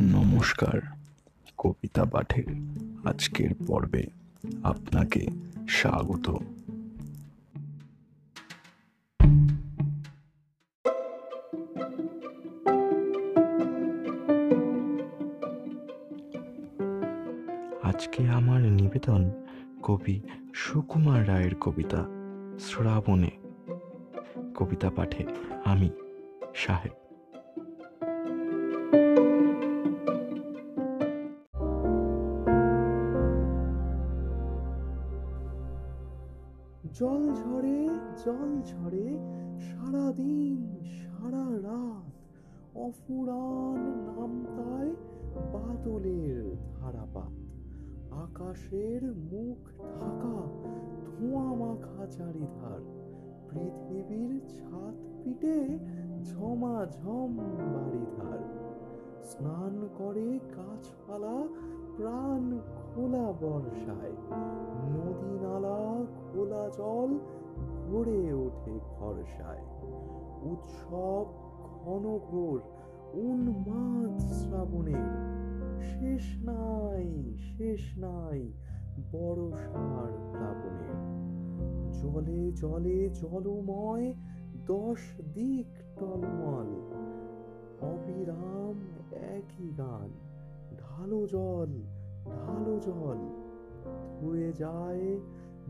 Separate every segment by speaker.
Speaker 1: নমস্কার, কবিতা পাঠের আজকের পর্বে আপনাকে স্বাগত। আজকে আমার নিবেদন কবি সুকুমার রায়ের কবিতা, শ্রাবণে। কবিতা পাঠে আমি, সাহেব।
Speaker 2: জল ঝরে জল ঝরে, সারাদিন সারা রাত অফুরান নামতায় বাদলের ধারাপাত। আকাশের মুখ ঢাকা ধোঁয়া মাখা চারিধার। পৃথিবীর ছাদ পিটে ঝমাঝম বাড়িধার। স্নান করে গাছপালা, প্রাণ খোলা বর্ষায়। নদী নালা খোলা জল ভরে ওঠে ভরসায় উৎসব ঘনঘোর, উন্মাদ শ্রাবণের। শেষ নাই শেষ নাই বড়সার প্লাবনের। জলে জলে জলময় দশ দিক টলমল, অবিরাম একই গান। ঢালো জল ঢালো জল, ধুয়ে যায়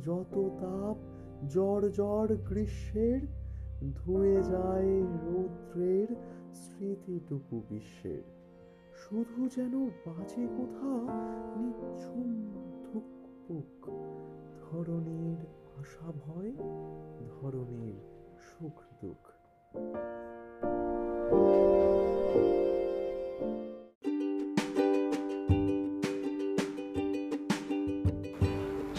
Speaker 2: যত তাপ জ্বর জ্বর গ্রীষ্মের, ধুয়ে যায় রৌদ্রের স্মৃতিটুকু বিশ্বের। শুধু যেন বাজে কোথা নিঝুম ধুকপুক ধরনের আশা ভয় ধরনের সুখ দুঃখ।